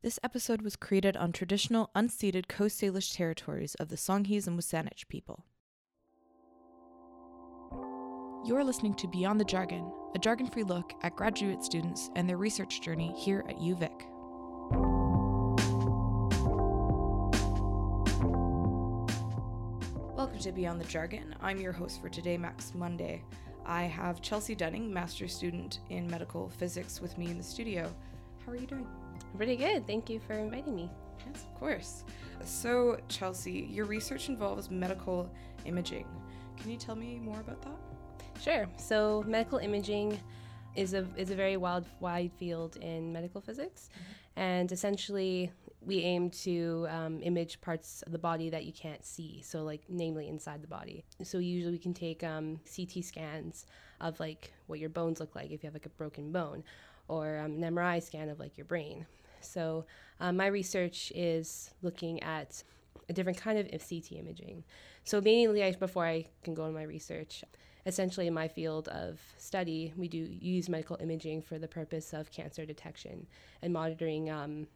This episode was created on traditional unceded Coast Salish territories of the Songhees and Wasanich people. You're listening to Beyond the Jargon, a jargon free look at graduate students and their research journey here at UVic. Welcome to Beyond the Jargon. I'm your host for today, Max Monday. I have Chelsea Dunning, master's student in medical physics, with me in the studio. How are you doing? Pretty good. Thank you for inviting me. Yes, of course. So, Chelsea, your research involves medical imaging. Can you tell me more about that? Sure. So, medical imaging is a is a very wide wide field in medical physics, mm-hmm. and essentially we aim to um, image parts of the body that you can't see. So, like namely inside the body. So usually we can take um, CT scans of like what your bones look like if you have like a broken bone, or um, an MRI scan of like your brain. So um, my research is looking at a different kind of CT imaging. So mainly, I, before I can go on my research, essentially in my field of study, we do use medical imaging for the purpose of cancer detection and monitoring um,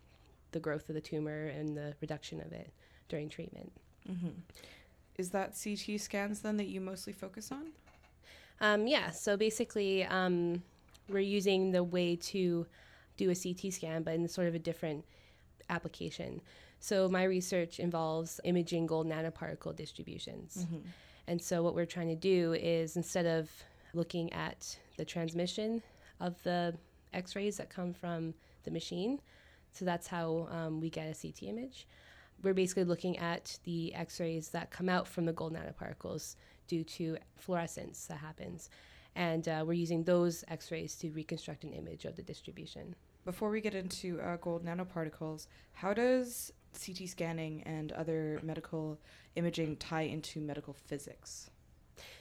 the growth of the tumor and the reduction of it during treatment. Mm-hmm. Is that CT scans then that you mostly focus on? Um, yeah. So basically, um, we're using the way to do a CT scan, but in sort of a different application. So my research involves imaging gold nanoparticle distributions. Mm-hmm. And so what we're trying to do is instead of looking at the transmission of the X-rays that come from the machine, so that's how um, we get a CT image. We're basically looking at the X-rays that come out from the gold nanoparticles due to fluorescence that happens and uh, we're using those X-rays to reconstruct an image of the distribution. Before we get into uh, gold nanoparticles, how does CT scanning and other medical imaging tie into medical physics?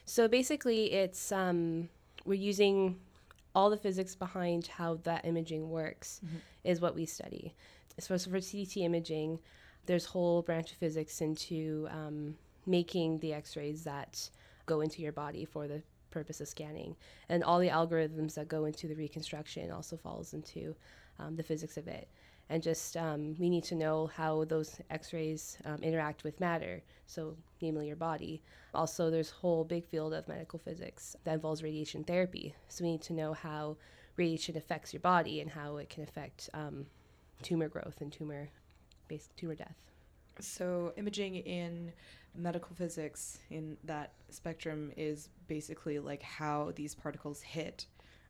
So basically, it's um, we're using all the physics behind how that imaging works mm-hmm. is what we study. So for CT imaging, there's whole branch of physics into um, making the X-rays that go into your body for the purpose of scanning. And all the algorithms that go into the reconstruction also falls into um, the physics of it. And just um, we need to know how those X-rays um, interact with matter, so namely your body. Also, there's a whole big field of medical physics that involves radiation therapy. So we need to know how radiation affects your body and how it can affect um, tumor growth and tumor, based tumor death. So imaging in medical physics in that spectrum is basically like how these particles hit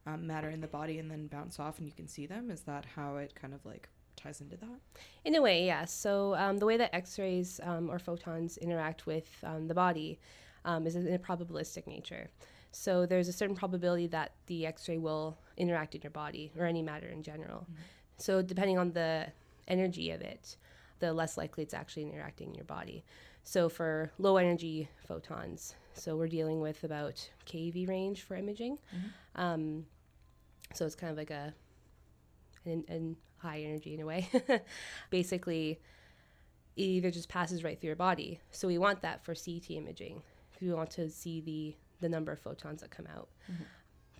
um, matter in the body and then bounce off and you can see them. Is that how it kind of like ties into that? In a way, yes. So um, the way that X-rays um, or photons interact with um, the body um, is in a probabilistic nature. So there's a certain probability that the X-ray will interact in your body or any matter in general. Mm-hmm. So depending on the energy of it, the less likely it's actually interacting in your body. So for low energy photons, so we're dealing with about keV range for imaging. Mm-hmm. Um, so it's kind of like a an, an high energy in a way. Basically, it either just passes right through your body. So we want that for CT imaging. We want to see the the number of photons that come out. Mm-hmm.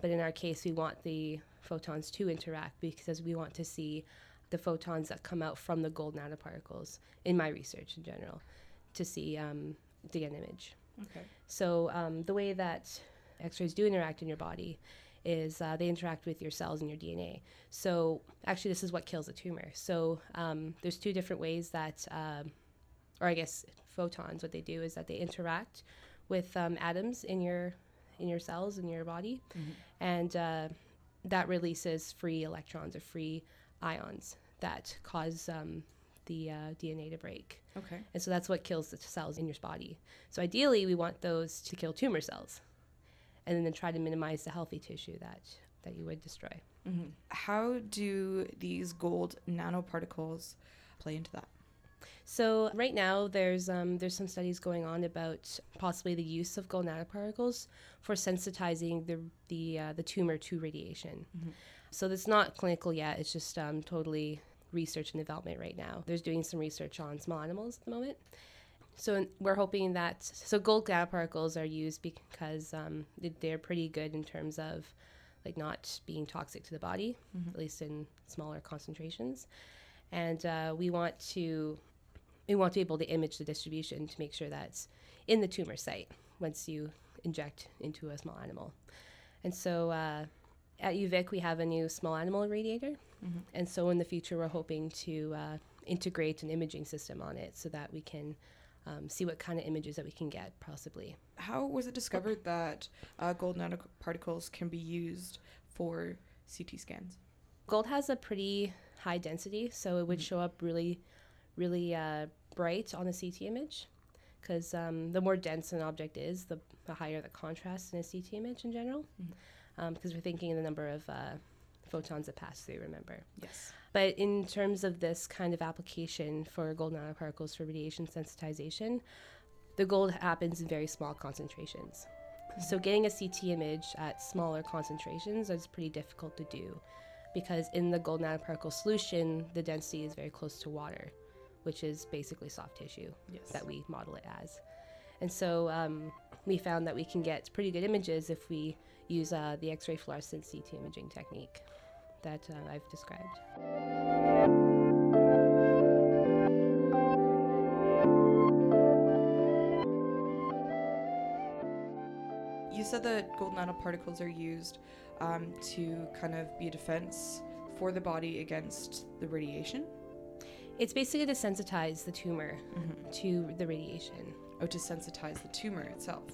But in our case, we want the photons to interact because we want to see the photons that come out from the gold nanoparticles in my research in general to see um, to get an image. Okay. So um, the way that X-rays do interact in your body is uh, they interact with your cells and your DNA. So actually, this is what kills a tumor. So um, there's two different ways that, um, or I guess photons. What they do is that they interact with um, atoms in your in your cells in your body, mm-hmm. and uh, that releases free electrons or free ions that cause um, the uh, DNA to break. Okay. And so that's what kills the cells in your body. So ideally, we want those to kill tumor cells, and then try to minimize the healthy tissue that that you would destroy. Mm-hmm. How do these gold nanoparticles play into that? So right now, there's um, there's some studies going on about possibly the use of gold nanoparticles for sensitizing the the uh, the tumor to radiation. Mm-hmm. So that's not clinical yet. It's just um, totally research and development right now. There's doing some research on small animals at the moment. So we're hoping that so gold nanoparticles are used because um, they're pretty good in terms of like not being toxic to the body, mm-hmm. at least in smaller concentrations. and uh, we want to we want to be able to image the distribution to make sure that's in the tumor site once you inject into a small animal. And so uh, at UVic, we have a new small animal irradiator. Mm-hmm. And so in the future, we're hoping to uh, integrate an imaging system on it so that we can um, see what kind of images that we can get possibly. How was it discovered that uh, gold nanoparticles can be used for CT scans? Gold has a pretty high density, so it would mm-hmm. show up really, really uh, bright on a CT image. Because um, the more dense an object is, the, the, higher the contrast in a CT image in general. Because mm-hmm. um, we're thinking in the number of uh, photons that pass through, remember? Yes. But in terms of this kind of application for gold nanoparticles for radiation sensitization, the gold happens in very small concentrations. Mm-hmm. So getting a CT image at smaller concentrations is pretty difficult to do because in the gold nanoparticle solution, the density is very close to water, which is basically soft tissue yes. that we model it as. And so um, we found that we can get pretty good images if we use uh, the X ray fluorescence CT imaging technique that uh, I've described. You said that gold nanoparticles are used um, to kind of be a defense for the body against the radiation? It's basically to sensitize the tumor mm-hmm. to the radiation. Oh, to sensitize the tumor itself?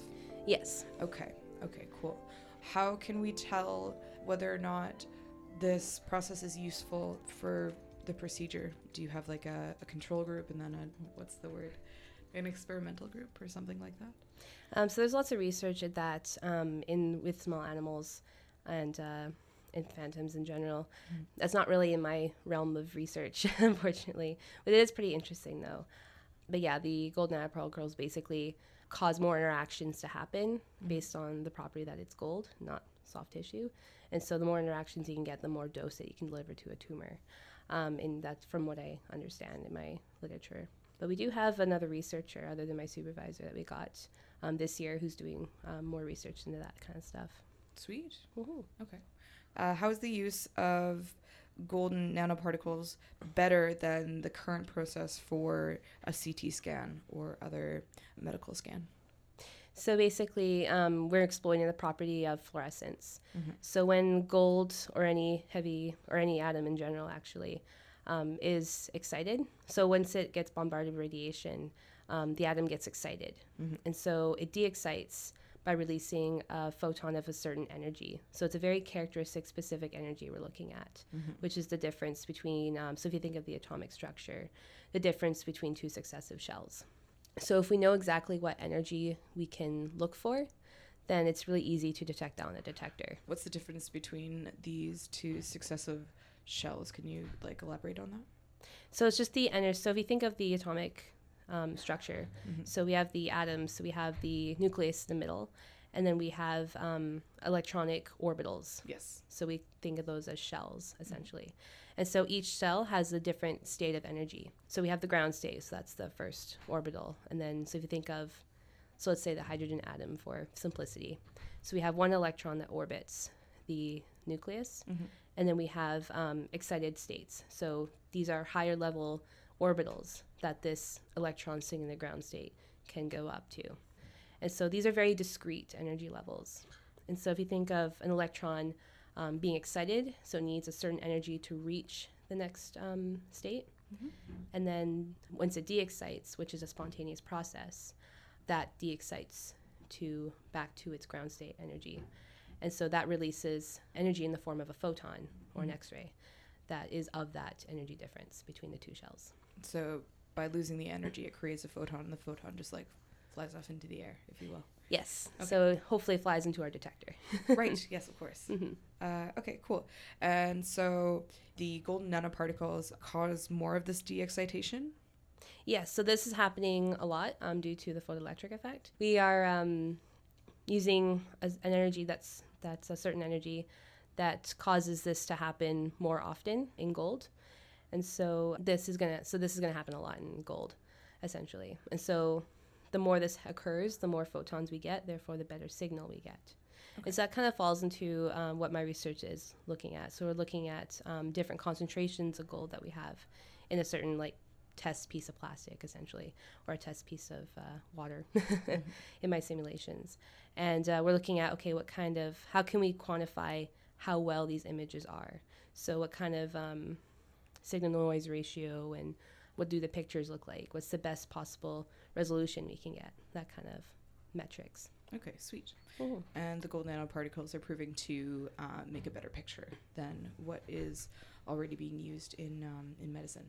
Yes. Okay, okay, cool. How can we tell whether or not this process is useful for the procedure? Do you have like a, a control group and then a, what's the word? An experimental group or something like that? Um, so there's lots of research at that um, in with small animals and uh, in phantoms in general. Mm. That's not really in my realm of research, unfortunately, but it is pretty interesting though. But yeah, the gold girls basically cause more interactions to happen mm. based on the property that it's gold, not soft tissue. And so the more interactions you can get, the more dose that you can deliver to a tumor. Um, and that's from what I understand in my literature. But we do have another researcher other than my supervisor that we got um, this year who's doing um, more research into that kind of stuff. Sweet. Woohoo. Okay. Uh, how is the use of golden nanoparticles better than the current process for a CT scan or other medical scan? So basically, um, we're exploiting the property of fluorescence. Mm-hmm. So when gold or any heavy or any atom in general actually um, is excited, so once it gets bombarded with radiation, um, the atom gets excited, mm-hmm. and so it de-excites by releasing a photon of a certain energy. So it's a very characteristic, specific energy we're looking at, mm-hmm. which is the difference between. Um, so if you think of the atomic structure, the difference between two successive shells. So if we know exactly what energy we can look for, then it's really easy to detect that on a detector. What's the difference between these two successive shells? Can you like elaborate on that? So it's just the energy. So if you think of the atomic um, structure, mm-hmm. so we have the atoms, so we have the nucleus in the middle, and then we have um, electronic orbitals. Yes. So we think of those as shells essentially. Mm-hmm. And so each shell has a different state of energy. So we have the ground state, so that's the first orbital. And then, so if you think of, so let's say the hydrogen atom for simplicity. So we have one electron that orbits the nucleus, mm-hmm. and then we have um, excited states. So these are higher level orbitals that this electron sitting in the ground state can go up to. And so these are very discrete energy levels. And so if you think of an electron um, being excited, so it needs a certain energy to reach the next um, state. Mm-hmm. And then once it de-excites, which is a spontaneous process, that de-excites to back to its ground state energy. And so that releases energy in the form of a photon or an mm-hmm. X-ray that is of that energy difference between the two shells. So by losing the energy, it creates a photon, and the photon just like flies off into the air, if you will. Yes. Okay. So hopefully it flies into our detector. right. Yes, of course. Mm-hmm. Uh, okay, cool. And so the golden nanoparticles cause more of this de-excitation? Yes. So this is happening a lot um, due to the photoelectric effect. We are um, using a, an energy that's that's a certain energy that causes this to happen more often in gold. And so this is gonna so this is gonna happen a lot in gold, essentially. And so the more this occurs, the more photons we get, therefore, the better signal we get. Okay. And so that kind of falls into um, what my research is looking at. So we're looking at um, different concentrations of gold that we have in a certain like test piece of plastic essentially or a test piece of uh, water in my simulations and uh, we're looking at okay what kind of how can we quantify how well these images are so what kind of um, signal to noise ratio and what do the pictures look like what's the best possible resolution we can get that kind of metrics Okay, sweet. And the gold nanoparticles are proving to uh, make a better picture than what is already being used in um, in medicine.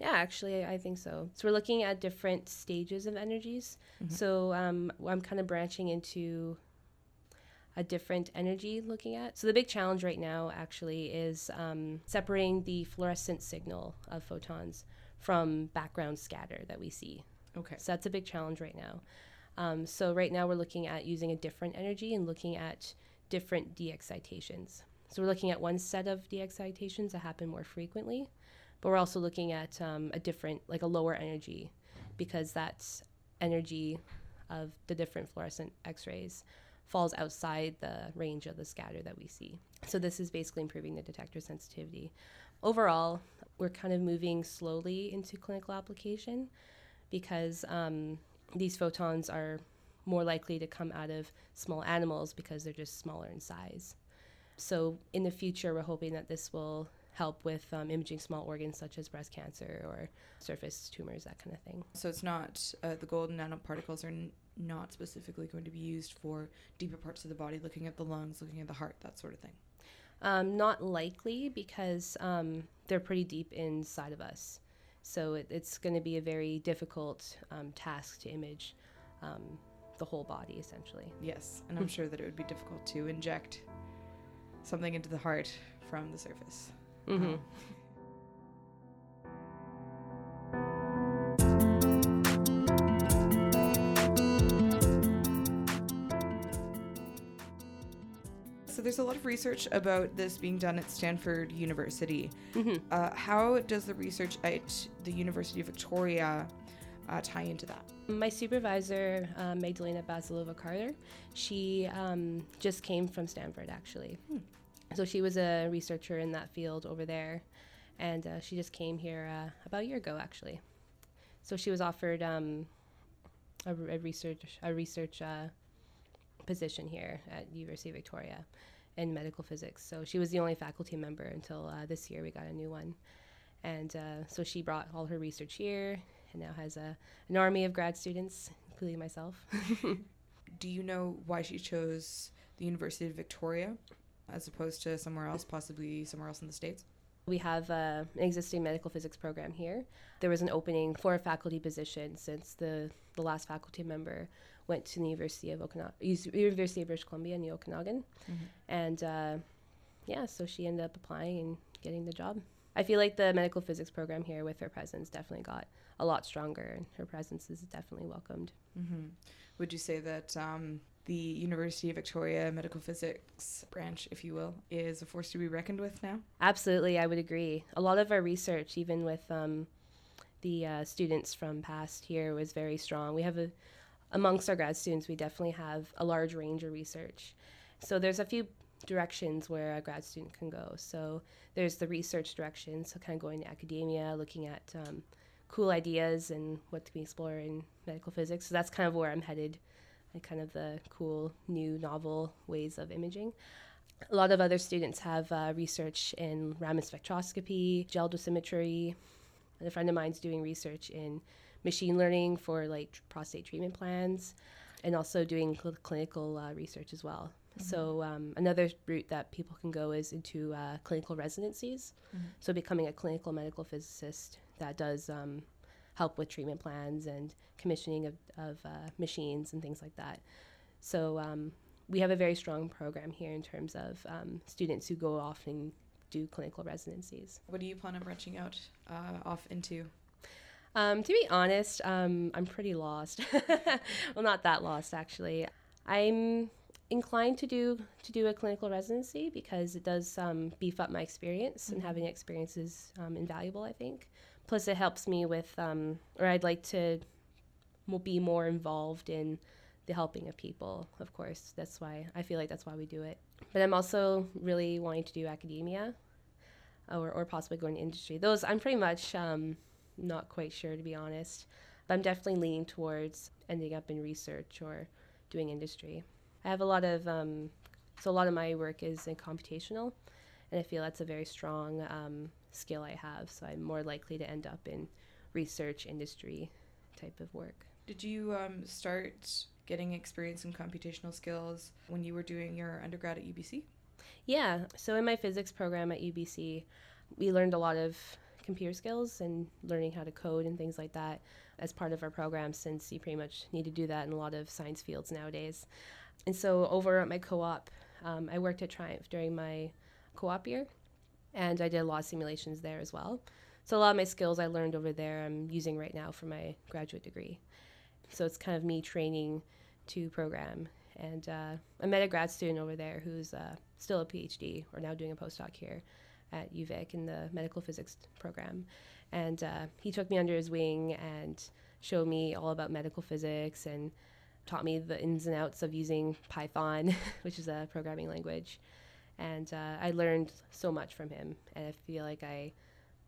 Yeah, actually, I think so. So we're looking at different stages of energies. So um, I'm kind of branching into a different energy looking at. So the big challenge right now actually is um, separating the fluorescent signal of photons from background scatter that we see. Okay. So that's a big challenge right now. Um, so right now we're looking at using a different energy and looking at different de-excitations. So we're looking at one set of de-excitations that happen more frequently, but we're also looking at um, a different, like a lower energy, because that's energy of the different fluorescent X-rays falls outside the range of the scatter that we see. So this is basically improving the detector sensitivity. Overall, we're kind of moving slowly into clinical application because um, these photons are more likely to come out of small animals because they're just smaller in size. So in the future, we're hoping that this will help with um, imaging small organs such as breast cancer or surface tumors, that kind of thing. So it's not uh, the golden nanoparticles are n- not specifically going to be used for deeper parts of the body, looking at the lungs, looking at the heart, that sort of thing. Um, not likely because um, they're pretty deep inside of us. So it, it's going to be a very difficult um, task to image um, the whole body, essentially. Yes, and I'm sure that it would be difficult to inject something into the heart from the surface. Mm-hmm. There's a lot of research about this being done at Stanford University. Mm-hmm. Uh, how does the research at the University of Victoria uh, tie into that? My supervisor, uh, Magdalena Bazalova Carter, she um, just came from Stanford actually. Hmm. So she was a researcher in that field over there, and uh, she just came here uh, about a year ago actually. So she was offered um, a, a research a research uh, position here at University of Victoria in medical physics. So she was the only faculty member until uh, this year we got a new one, and uh, so she brought all her research here and now has a an army of grad students, including myself. Do you know why she chose the University of Victoria as opposed to somewhere else, possibly somewhere else in the States? We have uh, an existing medical physics program here. There was an opening for a faculty position since the, the last faculty member went to the University of Okanagan, University of British Columbia in the Okanagan, and uh, yeah, so she ended up applying and getting the job. I feel like the medical physics program here, with her presence, definitely got a lot stronger, and her presence is definitely welcomed. hmm Would you say that um, the University of Victoria medical physics branch, if you will, is a force to be reckoned with now? Absolutely, I would agree. A lot of our research, even with um, the uh, students from past here, was very strong. We have a, amongst our grad students, we definitely have a large range of research. So there's a few directions where a grad student can go. So there's the research direction, so kind of going to academia, looking at um, cool ideas and what can we explore in medical physics. So that's kind of where I'm headed, and kind of the cool, new, novel ways of imaging. A lot of other students have uh, research in Raman spectroscopy, gel dosimetry. And a friend of mine's doing research in machine learning for like prostate treatment plans, and also doing cl- clinical uh, research as well. So um, another route that people can go is into uh, clinical residencies. So becoming a clinical medical physicist that does um, help with treatment plans and commissioning of, of uh, machines and things like that. So um, we have a very strong program here in terms of um, students who go off and do clinical residencies. What do you plan on branching out uh, off into? Um, to be honest, um, I'm pretty lost. well, not that lost actually. I'm inclined to do to do a clinical residency because it does um, beef up my experience, and having experience is um, invaluable. I think. Plus, it helps me with, um, or I'd like to be more involved in the helping of people. Of course, that's why I feel like that's why we do it. But I'm also really wanting to do academia. or, or possibly going to industry. Those I'm pretty much um, not quite sure to be honest, but I'm definitely leaning towards ending up in research or doing industry. I have a lot of um, so a lot of my work is in computational, and I feel that's a very strong um, skill I have. So I'm more likely to end up in research industry type of work. Did you um, start getting experience in computational skills when you were doing your undergrad at UBC? Yeah. So in my physics program at UBC, we learned a lot of computer skills and learning how to code and things like that as part of our program since you pretty much need to do that in a lot of science fields nowadays. And so over at my co-op, um, I worked at TRIUMF during my co-op year, and I did a lot of simulations there as well. So a lot of my skills I learned over there I'm using right now for my graduate degree. So it's kind of me training to program. And uh, I met a grad student over there who's uh, still a PhD or now doing a postdoc here at UVic in the medical physics program. And uh, he took me under his wing and showed me all about medical physics and taught me the ins and outs of using Python, which is a programming language. And uh, I learned so much from him. And I feel like I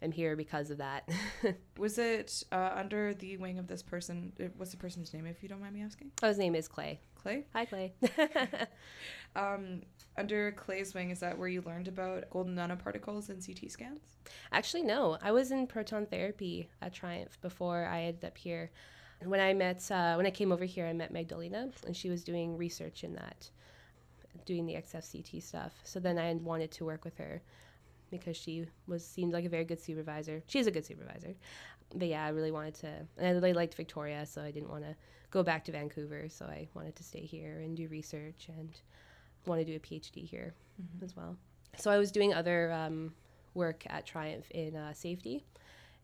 am here because of that. Was it uh, under the wing of this person? What's the person's name, if you don't mind me asking? oh, his name is Clay. Clay? Hi, Clay. Um, under Clay's wing, is that where you learned about golden nanoparticles and CT scans? Actually, no. I was in proton therapy at TRIUMF before I ended up here. When I met, uh, when I came over here, I met Magdalena, and she was doing research in that, doing the XFCT stuff. So then I wanted to work with her because she was seemed like a very good supervisor. She's a good supervisor, but yeah, I really wanted to. And I really liked Victoria, so I didn't want to go back to Vancouver. So I wanted to stay here and do research and want to do a PhD here as well. So I was doing other um, work at TRIUMF in uh, safety,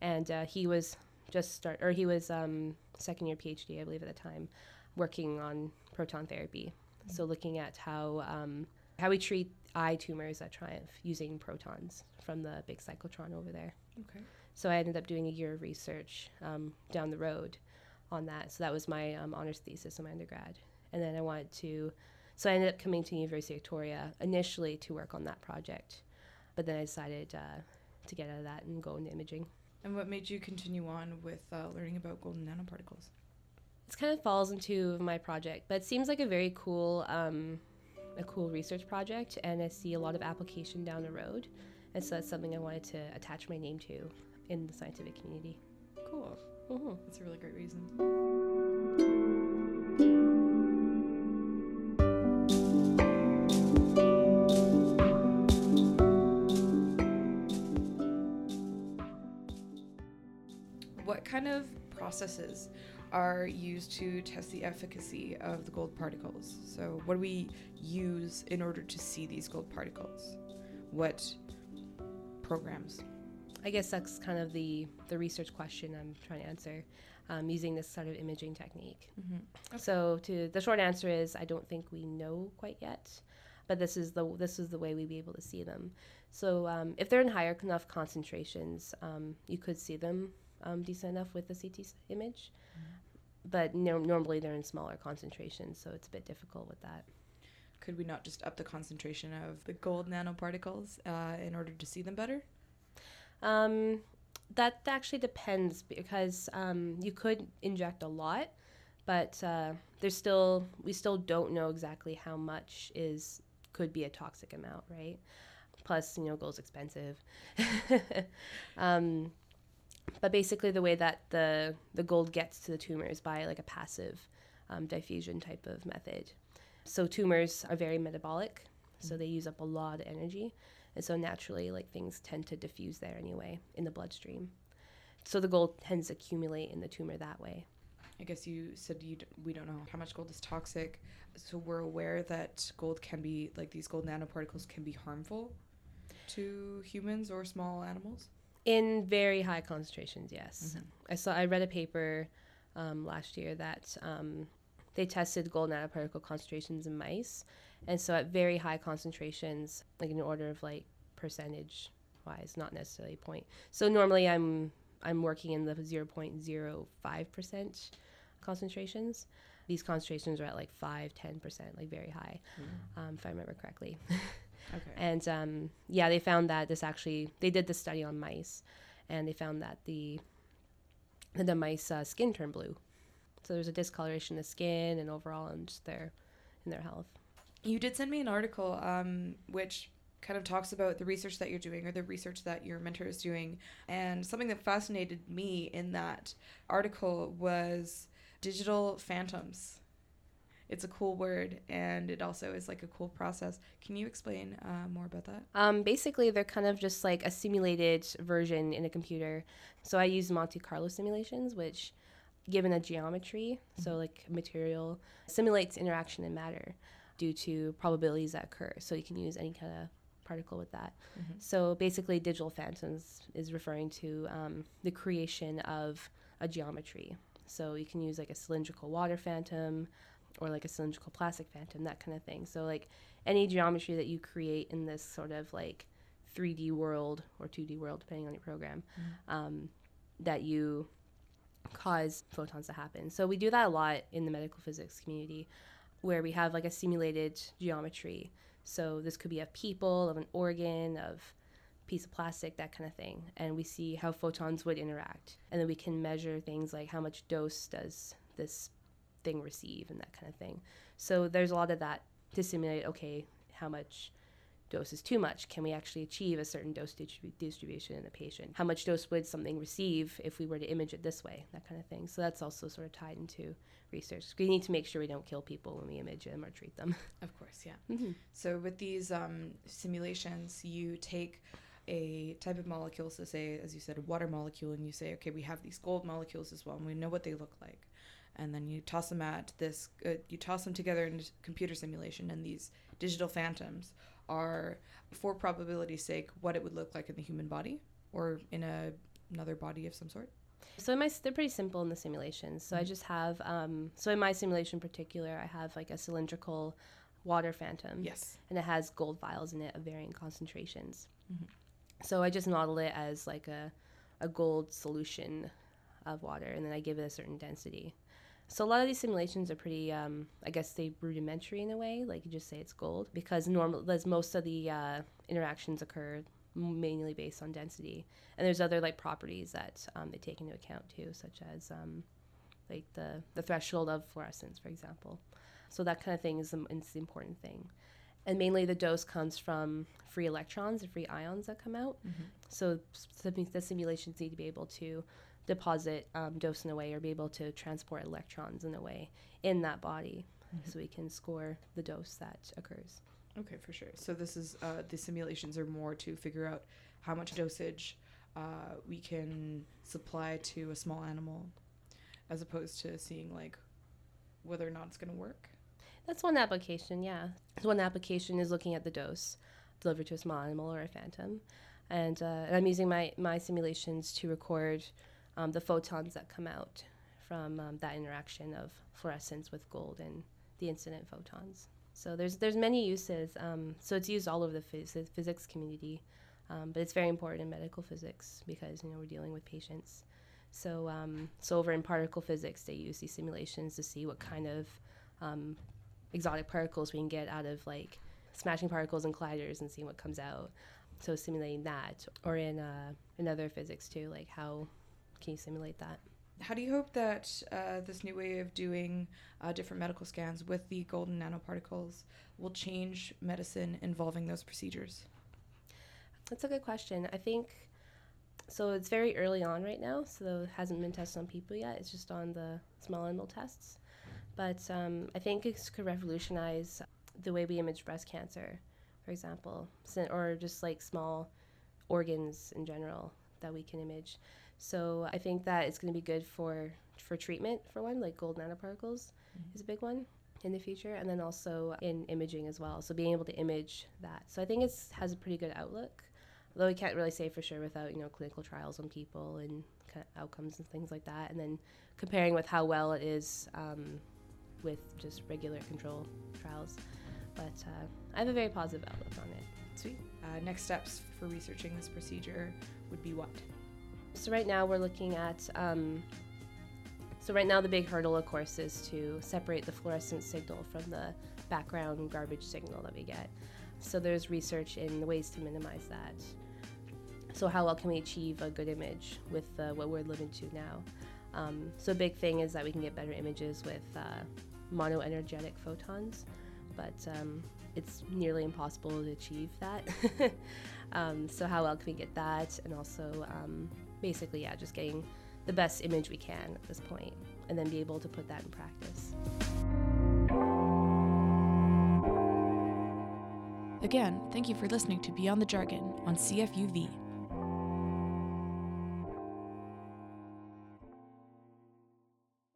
and uh, he was just start or he was um, second year PhD, I believe, at the time, working on proton therapy. So looking at how um, how we treat eye tumors at TRIUMF using protons from the big cyclotron over there. Okay. So I ended up doing a year of research um, down the road on that. So that was my um, honors thesis in my undergrad. And then I wanted to, so I ended up coming to University of Victoria initially to work on that project. But then I decided uh, to get out of that and go into imaging. And what made you continue on with uh, learning about golden nanoparticles? This kind of falls into my project, but it seems like a very cool, um, a cool research project, and I see a lot of application down the road, and so that's something I wanted to attach my name to in the scientific community. Cool. hmm That's a really great reason. Processes are used to test the efficacy of the gold particles? So, what do we use in order to see these gold particles? What programs? I guess that's kind of the the research question I'm trying to answer um, using this sort of imaging technique. Mm-hmm. So, to the short answer is I don't think we know quite yet, but this is the this is the way we'd be able to see them. So, um, if they're in higher enough concentrations, um, you could see them um, decent enough with the CT image. But no, normally they're in smaller concentrations, so it's a bit difficult with that. Could we not just up the concentration of the gold nanoparticles uh, in order to see them better? Um, that actually depends because um, you could inject a lot, but uh, there's still we still don't know exactly how much is could be a toxic amount, right? Plus, you know, gold's expensive. um, but basically, the way that the the gold gets to the tumor is by like a passive um, diffusion type of method. So tumors are very metabolic, so they use up a lot of energy. And so naturally, like things tend to diffuse there anyway in the bloodstream. So the gold tends to accumulate in the tumor that way. I guess you said you we don't know how much gold is toxic, so we're aware that gold can be like these gold nanoparticles can be harmful to humans or small animals. In very high concentrations, yes. I saw. I read a paper um, last year that um, they tested gold nanoparticle concentrations in mice, and so at very high concentrations, like in order of like percentage wise, not necessarily point. So normally I'm I'm working in the 0.05 percent concentrations. These concentrations are at like 5, 10 percent, like very high, um, if I remember correctly. Okay. And um, yeah, they found that this actually they did the study on mice, and they found that the that the mice uh, skin turned blue. So there's a discoloration of skin and overall in just their in their health. You did send me an article, um, which kind of talks about the research that you're doing or the research that your mentor is doing. And something that fascinated me in that article was digital phantoms. It's a cool word and it also is like a cool process. Can you explain uh, more about that? Um, basically, they're kind of just like a simulated version in a computer. So I use Monte Carlo simulations, which, given a geometry, so like material, simulates interaction in matter due to probabilities that occur. So you can use any kind of particle with that. Mhm. So basically, digital phantoms is referring to um, the creation of a geometry. So you can use like a cylindrical water phantom or like a cylindrical plastic phantom, that kind of thing. So like any geometry that you create in this sort of like 3D world or 2D world, depending on your program, um, that you cause photons to happen. So we do that a lot in the medical physics community, where we have like a simulated geometry. So this could be of people, of an organ, of piece of plastic, that kind of thing, and we see how photons would interact, and then we can measure things like how much dose does this thing receive and that kind of thing. So there's a lot of that to simulate. Okay, how much dose is too much? Can we actually achieve a certain dose distribu- distribution in a patient? How much dose would something receive if we were to image it this way? That kind of thing. So that's also sort of tied into research. We need to make sure we don't kill people when we image them or treat them. Of course, yeah. Mm-hmm. So with these um, simulations, you take a type of molecule, so say, as you said, a water molecule, and you say, okay, we have these gold molecules as well, and we know what they look like. And then you toss them at this, uh, you toss them together in a computer simulation, and these digital phantoms are, for probability's sake, what it would look like in the human body or in a, another body of some sort. So in my they're pretty simple in the simulations. So I Mhm. just have um, so in my simulation in particular, I have like a cylindrical water phantom. Yes. and it has gold vials in it of varying concentrations. Mhm. So I just model it as like a, a gold solution of water, and then I give it a certain density. So a lot of these simulations are pretty, um, I guess they rudimentary in a way. Like you just say it's gold because normal, as most of the uh, interactions occur mainly based on density, and there's other like properties that um, they take into account too, such as um, like the the threshold of fluorescence, for example. So that kind of thing is the, is the important thing and mainly the dose comes from free electrons and free ions that come out. Mhm. So the simulations need to be able to deposit um, dose in a way or be able to transport electrons in a way in that body Mhm. so we can score the dose that occurs. Okay, for sure. So this is uh, the simulations are more to figure out how much dosage uh, we can supply to a small animal, as opposed to seeing like whether or not it's going to work. That's one application, yeah. So one application is looking at the dose delivered to a small animal or a phantom. And, uh, and I'm using my, my simulations to record um, the photons that come out from um, that interaction of fluorescence with gold and the incident photons. So there's there's many uses. Um, so it's used all over the phys- physics community, um, but it's very important in medical physics because you know we're dealing with patients. So um, so over in particle physics, they use these simulations to see what kind of um, exotic particles we can get out of like smashing particles and colliders and seeing what comes out. So simulating that, or in uh, in other physics too, like how can you simulate that? How do you hope that uh, this new way of doing uh, different medical scans with the golden nanoparticles will change medicine involving those procedures? That's a good question. I think so. It's very early on right now, so it hasn't been tested on people yet. It's just on the small animal tests. But um, I think it could revolutionize the way we image breast cancer, for example, or just like small organs in general that we can image. So I think that it's going to be good for for treatment for one, like gold nanoparticles Mhm. is a big one in the future, and then also in imaging as well. So being able to image that. So I think it has a pretty good outlook, though we can't really say for sure without you know clinical trials on people and kind of outcomes and things like that, and then comparing with how well it is um, with just regular control trials. But uh, I have a very positive outlook on it. Sweet. Uh, next steps for researching this procedure would be what? So right now we're looking at. Um, so right now the big hurdle, of course, is to separate the fluorescent signal from the background garbage signal that we get. So there's research in ways to minimize that. So how well can we achieve a good image with uh, what we're living to now? Um, so a big thing is that we can get better images with uh, monoenergetic photons, but um, it's nearly impossible to achieve that. um, so how well can we get that? And also, um, basically, yeah, just getting the best image we can at this point, and then be able to put that in practice. Again, thank you for listening to Beyond the Jargon on CFUV.